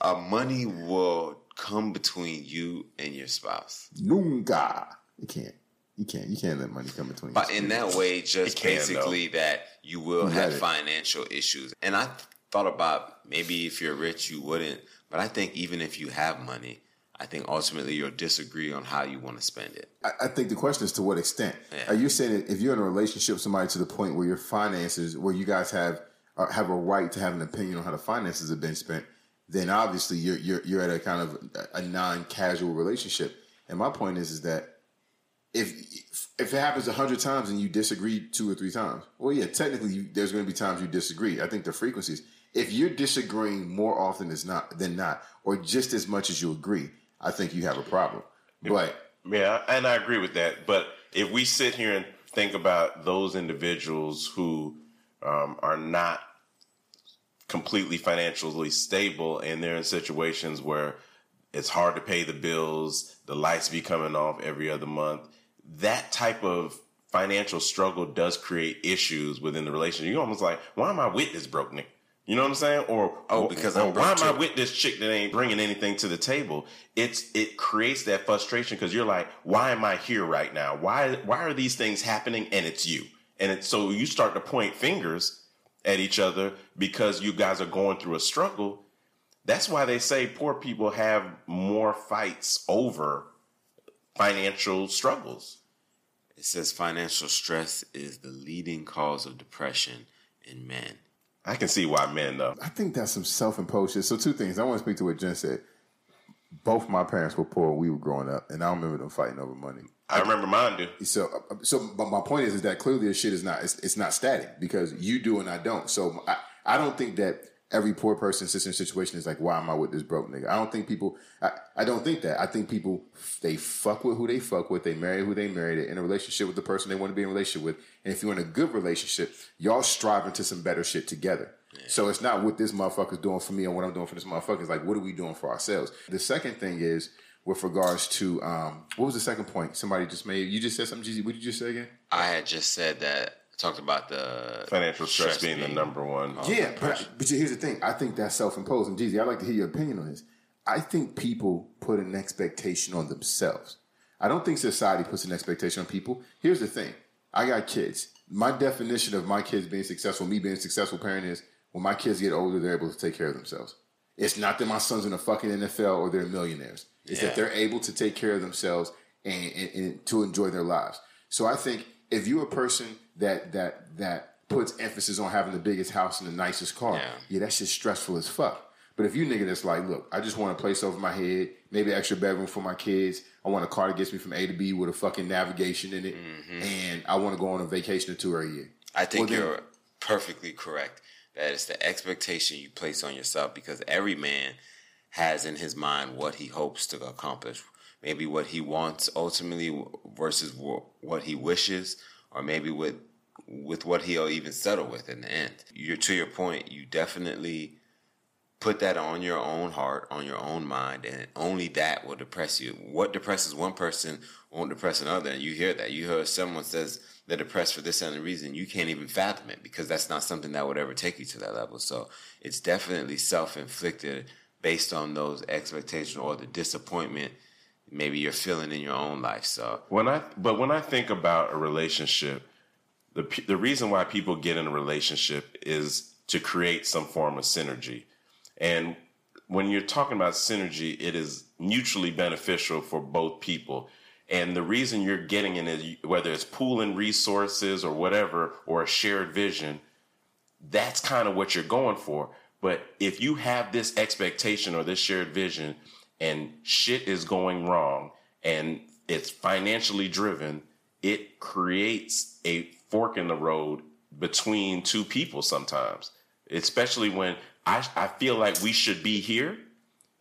uh, money will come between you and your spouse. Nunca. You can't. You can't. You can't let money come between. But you. in that way, just It can, basically that you will You have let it. financial issues. And I thought about maybe if you're rich, you wouldn't. But I think even if you have money, I think ultimately you'll disagree on how you want to spend it. I, I think the question is to what extent. Yeah. Are you saying that if you're in a relationship with somebody to the point where your finances, where you guys have uh, have a right to have an opinion on how the finances have been spent, then obviously you're you're, you're at a kind of a, non-casual relationship. And my point is is that if if it happens a hundred times and you disagree two or three times, well, yeah, technically you, there's going to be times you disagree. I think the frequencies. If you're disagreeing more often than not than not, or just as much as you agree, I think you have a problem. But Yeah, and I agree with that. But if we sit here and think about those individuals who um, are not completely financially stable and they're in situations where it's hard to pay the bills, the lights be coming off every other month, that type of financial struggle does create issues within the relationship. You're almost like, why am I with this broke nigga? You know what I'm saying? Or Oh, because or I'm why am I with this chick that ain't bringing anything to the table? It's it creates that frustration because you're like, why am I here right now? Why why are these things happening and it's you? And it's so you start to point fingers at each other because you guys are going through a struggle. That's why they say poor people have more fights over financial struggles. It says financial stress is the leading cause of depression in men. I can see why men though. I think that's some self-imposed shit. So two things. I want to speak to what Jen said. Both my parents were poor when we were growing up, and I don't remember them fighting over money. I remember mine do. So, so, but my point is, is that clearly this shit is not, it's, it's not static because you do and I don't. So, I, I don't think that every poor person sits in a situation is like, why am I with this broke nigga? I don't think people, I, I don't think that. I think people, they fuck with who they fuck with. They marry who they marry. They're in a relationship with the person they want to be in a relationship with. And if you're in a good relationship, y'all striving to some better shit together. So it's not what this motherfucker's doing for me and what I'm doing for this motherfucker. It's like, what are we doing for ourselves? The second thing is with regards to, um, what was the second point? Somebody just made, you just said something, Jeezy. What did you just say again? I had just said that, talked about the Financial stress, being, the number one. Yeah, but, but here's the thing. I think that's self-imposed. And Jeezy, I'd like to hear your opinion on this. I think people put an expectation on themselves. I don't think society puts an expectation on people. Here's the thing. I got kids. My definition of my kids being successful, me being a successful parent is when my kids get older, they're able to take care of themselves. It's not that my son's in the fucking NFL or they're millionaires. It's Yeah. that they're able to take care of themselves and, and, and to enjoy their lives. So I think if you're a person that that that puts emphasis on having the biggest house and the nicest car, Yeah. yeah, that's just stressful as fuck. But if you nigga that's like, look, I just want a place over my head, maybe an extra bedroom for my kids. I want a car that gets me from A to B with a fucking navigation in it, mm-hmm. and I want to go on a vacation or two every year. I think Well, you're perfectly correct. That it's the expectation you place on yourself because every man has in his mind what he hopes to accomplish. Maybe what he wants ultimately versus what he wishes, or maybe with with what he'll even settle with in the end. You're to your point. You definitely put that on your own heart, on your own mind, and only that will depress you. What depresses one person won't depress another. And you hear that. You hear someone says they're depressed for this and the reason. You can't even fathom it because that's not something that would ever take you to that level. So it's definitely self inflicted based on those expectations or the disappointment maybe you're feeling in your own life. So When I but when I think about a relationship, the the reason why people get in a relationship is to create some form of synergy. And when you're talking about synergy, it is mutually beneficial for both people. And the reason you're getting in it, whether it's pooling resources or whatever, or a shared vision, that's kind of what you're going for. But if you have this expectation or this shared vision and shit is going wrong and it's financially driven, it creates a fork in the road between two people sometimes, especially when I, I feel like we should be here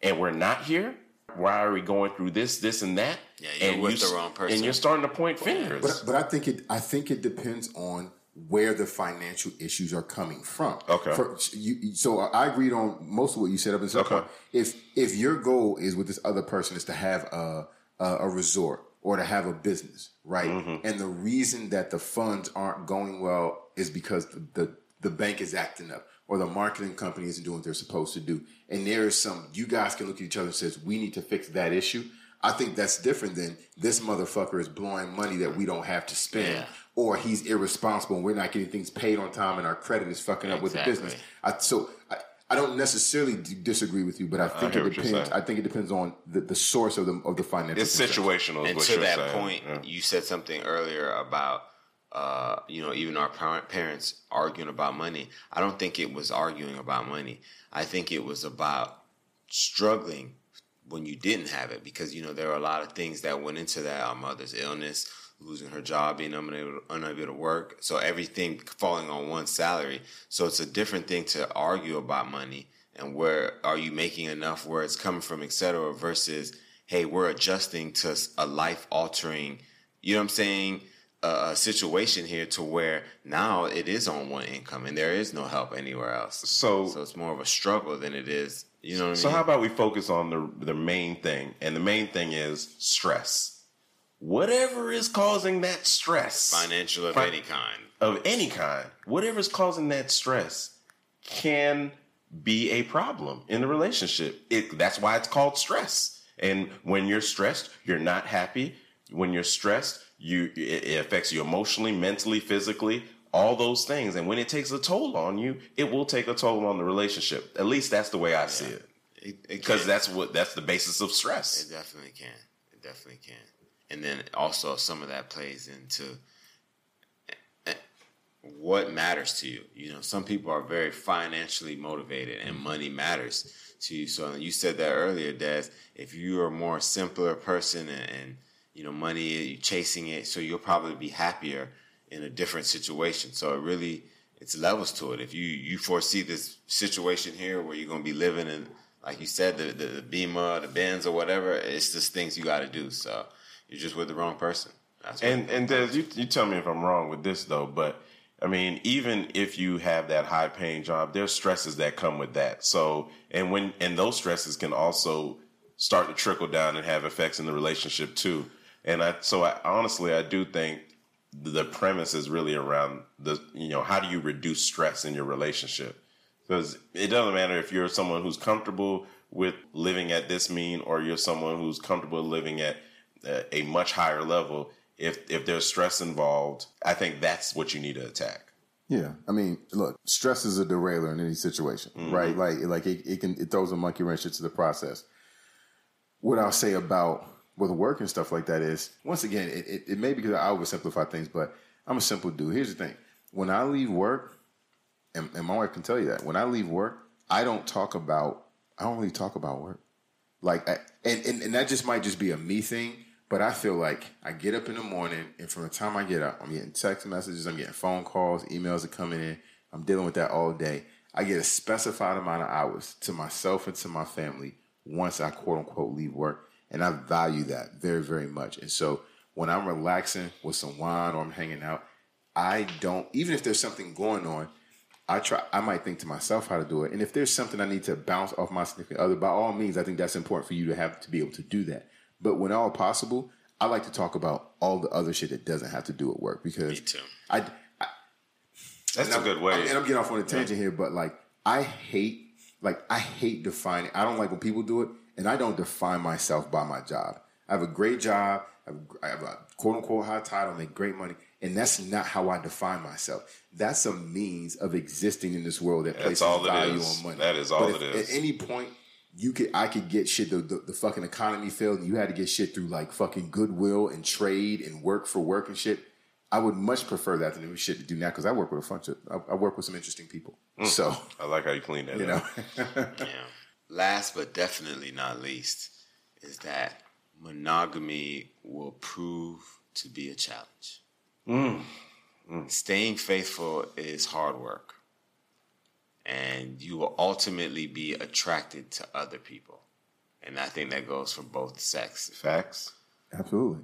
and we're not here. Why are we going through this, this, and that? Yeah, you're and with you, the wrong person, and you're starting to point fingers. But but I think it I think it depends on where the financial issues are coming from. Okay. For, you, so I agreed on most of what you said up until Okay. point. If if your goal is with this other person is to have a a, a resort or to have a business, right? Mm-hmm. And the reason that the funds aren't going well is because the, the the bank is acting up or the marketing company isn't doing what they're supposed to do. And there is some you guys can look at each other and says we need to fix that issue. I think that's different than this motherfucker is blowing money that we don't have to spend, Yeah. or he's irresponsible and we're not getting things paid on time and our credit is fucking up with the business. I, so I, I don't necessarily d- disagree with you, but I think hear it depends. I think it depends on the, the source of the of the financial. it's concern. situational. is and what to you're that saying. point, Yeah. you said something earlier about uh, you know even our parents arguing about money. I don't think it was arguing about money. I think it was about struggling when you didn't have it because you know there are a lot of things that went into that. Our mother's illness, losing her job, being unable unable to work, so everything falling on one salary. So it's a different thing to argue about money and where are you making enough, where it's coming from, et cetera, versus hey, we're adjusting to a life altering, you know what I'm saying, a situation here to where now it is on one income and there is no help anywhere else. So- so it's more of a struggle than it is, you know what I So mean? how about we focus on the the main thing, and the main thing is stress. Whatever is causing that stress, Financial of any kind. of any kind, whatever is causing that stress, can be a problem in the relationship. It, that's why it's called stress. And when you're stressed, you're not happy. When you're stressed, you it, affects you emotionally, mentally, physically, all those things. And when it takes a toll on you, it will take a toll on the relationship. At least that's the way I see it. It, it Because that's what that's the basis of stress. It definitely can. It definitely can. And then also some of that plays into eh, what matters to you. You know, some people are very financially motivated and money matters to you. So you said that earlier, Des. If you're a more simpler person and, and you know, money, you're chasing it, so you'll probably be happier in a different situation. So it really it's levels to it. If you you foresee this situation here where you're gonna be living in like you said, the the, the Beamer, the Benz or whatever, it's just things you gotta do. So you're just with the wrong person. That's And and Des, you you tell me if I'm wrong with this though, but I mean, even if you have that high paying job, there's stresses that come with that. So and when and those stresses can also start to trickle down and have effects in the relationship too. And I so I honestly I do think the premise is really around the you know how do you reduce stress in your relationship because it doesn't matter if you're someone who's comfortable with living at this mean or you're someone who's comfortable living at a much higher level if if there's stress involved i think that's what you need to attack Yeah, I mean, look, stress is a derailer in any situation, mm-hmm. right? Like, like it, it can it throws a monkey wrench into the process. What I'll say about with work and stuff like that is, once again, it, it, it may be because I oversimplify things, but I'm a simple dude. Here's the thing: when I leave work, and, and my wife can tell you that when I leave work, I don't talk about I don't really talk about work. Like, I, and, and and that just might just be a me thing, but I feel like I get up in the morning, and from the time I get up, I'm getting text messages, I'm getting phone calls, emails are coming in. I'm dealing with that all day. I get a specified amount of hours to myself and to my family once I quote unquote leave work, and I value that very very much. And so when I'm relaxing with some wine or I'm hanging out, I don't even if there's something going on. I try. I might think to myself how to do it, and if there's something I need to bounce off my significant other, by all means, I think that's important for you to have to be able to do that. But when all possible, I like to talk about all the other shit that doesn't have to do with work because Me too. I. that's and a I'm- good way I'm- and I'm getting off on a tangent here, but like I hate like I hate defining. I don't like when people do it, and I don't define myself by my job. I have a great job. I have, I have a quote unquote high title, make great money, and that's not how I define myself. That's a means of existing in this world that That's places all it value is. on money. That is all But it if is. At any point, you could I could get shit. The, the, the fucking economy failed, and you had to get shit through like fucking goodwill and trade and work for work and shit. I would much prefer that than the shit to do now because I work with a bunch of I, I work with some interesting people. Mm. So I like how you clean that you up. know, Yeah. Last but definitely not least is that monogamy will prove to be a challenge. Staying faithful is hard work. And you will ultimately be attracted to other people. And I think that goes for both sexes. Facts. absolutely.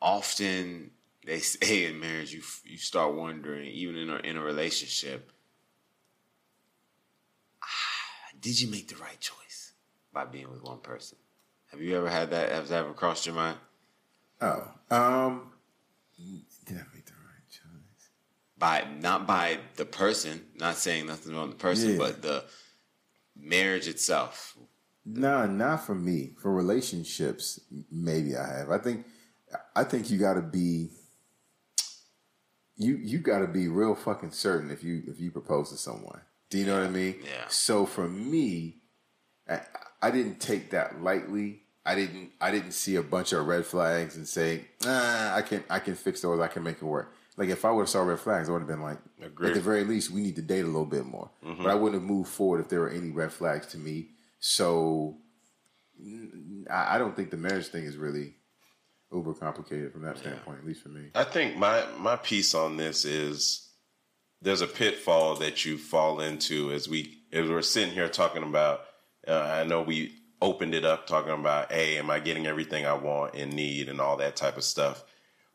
often they say in marriage you you start wondering even in a, in a relationship "Ah, did you make the right choice by being with one person have you ever had that has that ever crossed your mind Oh, um, did I make the right choice? By not by the person not saying nothing wrong with the person Yeah. but the marriage itself Nah, not for me. For relationships, maybe I have. I think, I think you got to be, you you got to be real fucking certain if you if you propose to someone. Do you know what I mean? Yeah. So for me, I, I didn't take that lightly. I didn't I didn't see a bunch of red flags and say, ah, I can I can fix those. I can make it work. Like if I would have saw red flags, I would have been like, Agreed. at the very least, we need to date a little bit more. But I wouldn't have moved forward if there were any red flags to me. So I don't think the marriage thing is really uber complicated from that standpoint, at least for me. I think my my piece on this is there's a pitfall that you fall into as we as we're sitting here talking about. Uh, I know we opened it up talking about, hey, am I getting everything I want and need and all that type of stuff.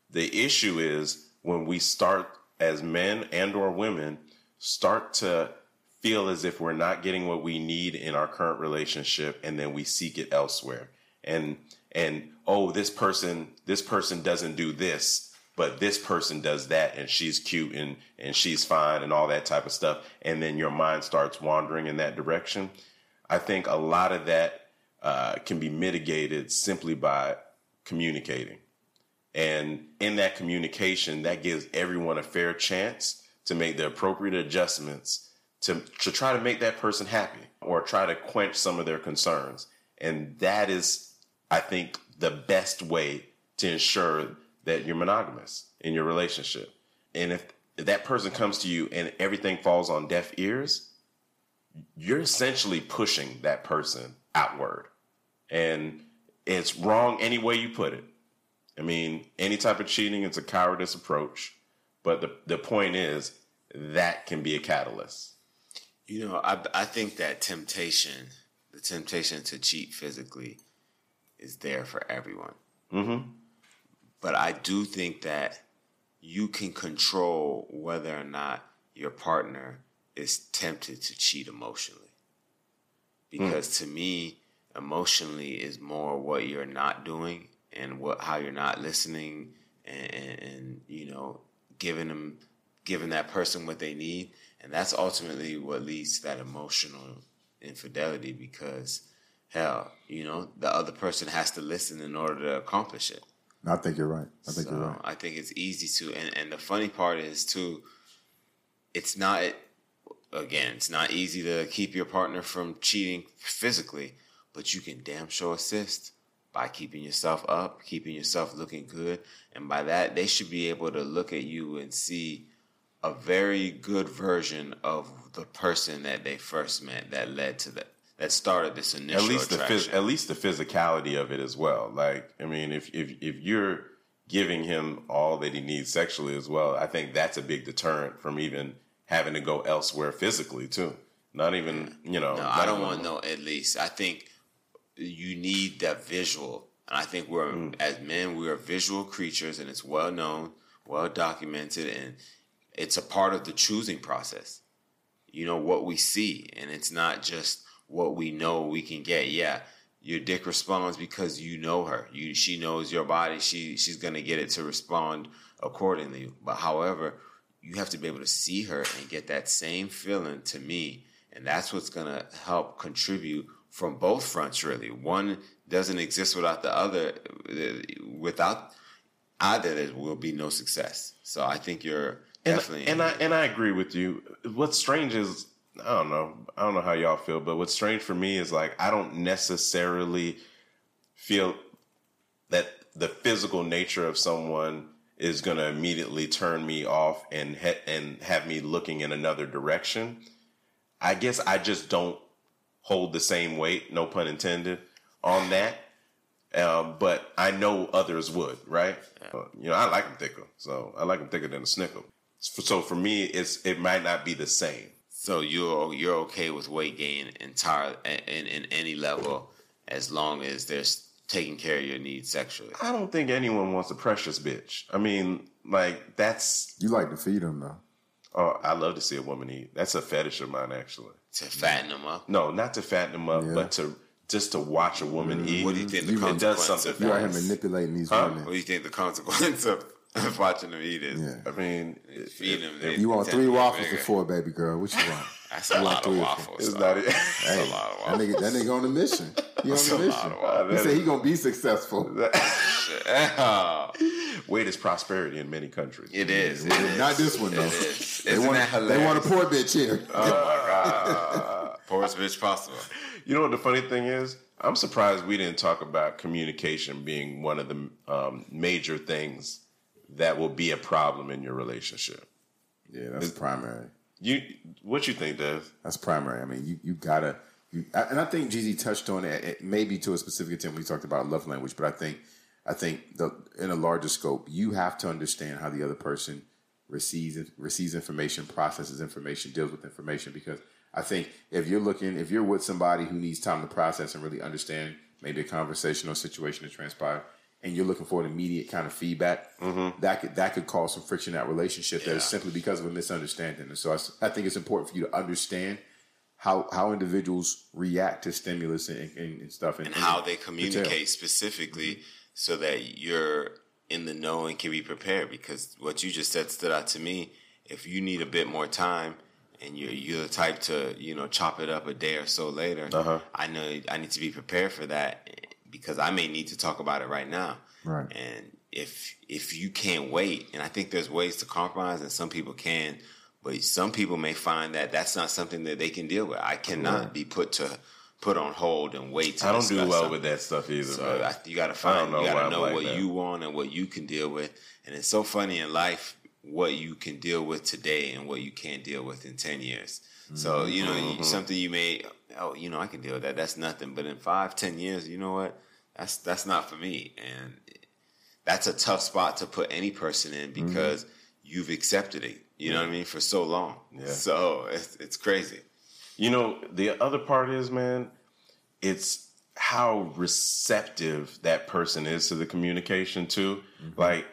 The issue is when we start as men and or women start to feel as if we're not getting what we need in our current relationship and then we seek it elsewhere. And and oh this person this person doesn't do this but this person does that and she's cute and and she's fine and all that type of stuff. And then your mind starts wandering in that direction. I think a lot of that uh, can be mitigated simply by communicating and in that communication, that gives everyone a fair chance to make the appropriate adjustments to, to try to make that person happy or try to quench some of their concerns. And that is, I think, the best way to ensure that you're monogamous in your relationship. And if that person comes to you and everything falls on deaf ears, you're essentially pushing that person outward. And it's wrong any way you put it. I mean, any type of cheating is a cowardice approach. But the, the point is, that can be a catalyst. You know, I I think that temptation, the temptation to cheat physically, is there for everyone. Mm-hmm. But I do think that you can control whether or not your partner is tempted to cheat emotionally. Because to me, emotionally is more what you're not doing and what how you're not listening and, and, and you know giving them giving that person what they need and that's ultimately what leads to that emotional infidelity because hell you know the other person has to listen in order to accomplish it I think you're right. I think so you're right. I think it's easy to, and, and the funny part is too, it's not, again, it's not easy to keep your partner from cheating physically, but you can damn sure assist by keeping yourself up, keeping yourself looking good. And by that, they should be able to look at you and see a very good version of the person that they first met that led to that, that started this initial At least the attraction. phys- at least the physicality of it as well. Like, I mean, if if if you're giving him all that he needs sexually as well, I think that's a big deterrent from even having to go elsewhere physically too. Not even you know. No, I don't want no. At least I think you need that visual, and I think we're Mm. as men we are visual creatures, and it's well known, well documented, and it's a part of the choosing process. You know what we see, and it's not just what we know we can get. Yeah, your dick responds because you know her. You she knows your body. She she's gonna get it to respond accordingly. But however, you have to be able to see her and get that same feeling to me, and that's what's gonna help contribute from both fronts. Really, one doesn't exist without the other. Without either, there will be no success. So I think you're and, definitely. and I and I agree with you. What's strange is I don't know. I don't know how y'all feel, but what's strange for me is like I don't necessarily feel that the physical nature of someone is going to immediately turn me off and ha- and have me looking in another direction. I guess I just don't hold the same weight, no pun intended, on that. Um, but I know others would, right? Uh, you know, I like them thicker, so I like them thicker than a snicker. So for me, it's it might not be the same. So you're you're okay with weight gain entire in, in any level as long as there's taking care of your needs sexually. I don't think anyone wants a precious bitch. I mean, like that's You like to feed them though. oh, I love to see a woman eat. That's a fetish of mine, actually. To fatten them up. No, not to fatten them up, Yeah. but to just to watch a woman eat. What do you think the You- it does consequence something of You out that? here manipulating these Huh? What do you think the consequence of, of watching them eat is? Yeah. I mean, it- Feed them. it- they You want three waffles bigger. or four, baby girl? What you want? That's a lot of three or four. waffles. it's not. It, That's a lot of That waffles. nigga, that nigga on a mission. He on That's a a mission. of waffles. He said he gonna be successful. Oh, weight is prosperity in many countries. it is. It is. Not this one though. It is. They Isn't want, that they want a poor bitch here. Poorest bitch possible. You know what the funny thing is? I'm surprised we didn't talk about communication being one of the um, major things that will be a problem in your relationship. yeah, that's primary. You, what you think, Dev? That's primary. I mean, you you gotta. You, and I think Jeezy touched on it, it, maybe to a specific extent when we talked about love language. But I think, I think the in a larger scope, you have to understand how the other person receives receives information, processes information, deals with information. Because I think if you're looking, if you're with somebody who needs time to process and really understand maybe a conversation or situation that transpired, and you're looking for an immediate kind of feedback, that could that could cause some friction in that relationship. That is simply because of a misunderstanding. And so I think it's important for you to understand how how individuals react to stimulus and, and, and stuff, and, and how they communicate specifically so that you're in the know and can be prepared because what you just said stood out to me if you need a bit more time and you're you're the type to you know chop it up a day or so later Uh-huh. i know i need to be prepared for that because i may need to talk about it right now Right. and if if you can't wait and i think there's ways to compromise and some people can but some people may find that that's not something that they can deal with i cannot be put to put on hold and wait to I don't do well something. with that stuff either. So. I, you got to find, you got to know like what that. you want and what you can deal with. And it's so funny in life what you can deal with today and what you can't deal with in ten years. So you know Mm-hmm. something you may, oh, you know, I can deal with that. That's nothing. But in five, ten years, you know what? That's that's not for me. And that's a tough spot to put any person in Mm-hmm. because you've accepted it. You know what I mean for so long. Yeah. So it's it's crazy. You know, the other part is, man, it's how receptive that person is to the communication too. Like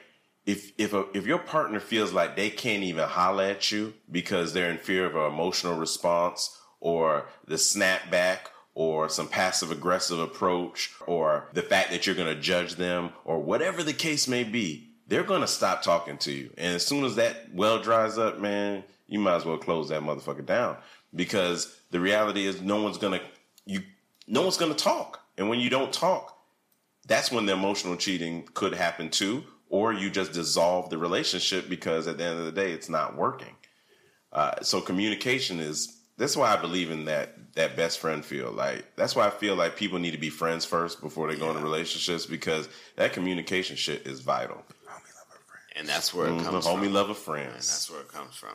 if if a, if your partner feels like they can't even holler at you because they're in fear of an emotional response or the snapback or some passive aggressive approach or the fact that you're going to judge them or whatever the case may be, they're going to stop talking to you. And as soon as that well dries up, man, you might as well close that motherfucker down because the reality is no one's going to you no one's going to talk. And when you don't talk, that's when the emotional cheating could happen too or you just dissolve the relationship because at the end of the day it's not working. Uh, so communication is that's why I believe in that that best friend feel. Like that's why I feel like people need to be friends first before they go into relationships because that communication shit is vital. Homie love of friends. And that's where it Mhm, comes Homie from. lover And friends. And that's where it comes from.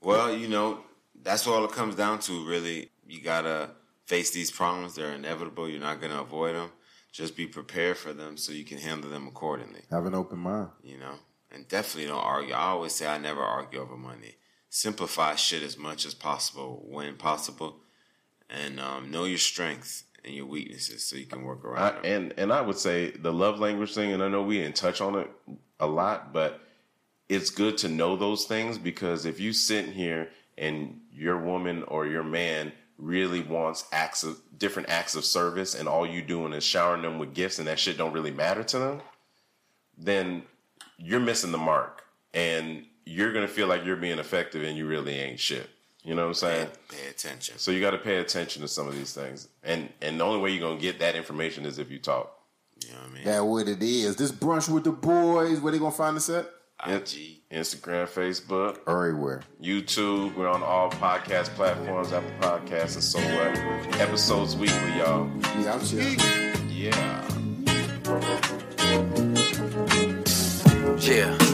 Well, you know, that's all it comes down to, really. You gotta face these problems. They're inevitable. You're not gonna avoid them. Just be prepared for them so you can handle them accordingly, Have an open mind. you know? And definitely don't argue. I always say I never argue over money. Simplify shit as much as possible when possible. And um, know your strengths and your weaknesses so you can work I, around them. and and I would say the love language thing, and I know we didn't touch on it a lot, but it's good to know those things because if you sit here and your woman or your man really wants acts of different acts of service and all you doing is showering them with gifts and that shit don't really matter to them, then you're missing the mark. And you're gonna feel like you're being effective and you really ain't shit. You know what I'm saying? Pay, pay attention. So you got to pay attention to some of these things, and and the only way you're gonna get that information is if you talk. You know what I mean? That what it is. This brunch with the boys. Where they gonna find us at? IG. Instagram, Facebook, Everywhere. YouTube. We're on all podcast platforms, Apple Podcasts, and so what. Episodes weekly, y'all. We out here. Yeah. Yeah.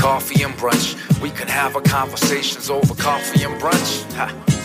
Coffee and brunch. We could have our conversations over coffee and brunch. Ha.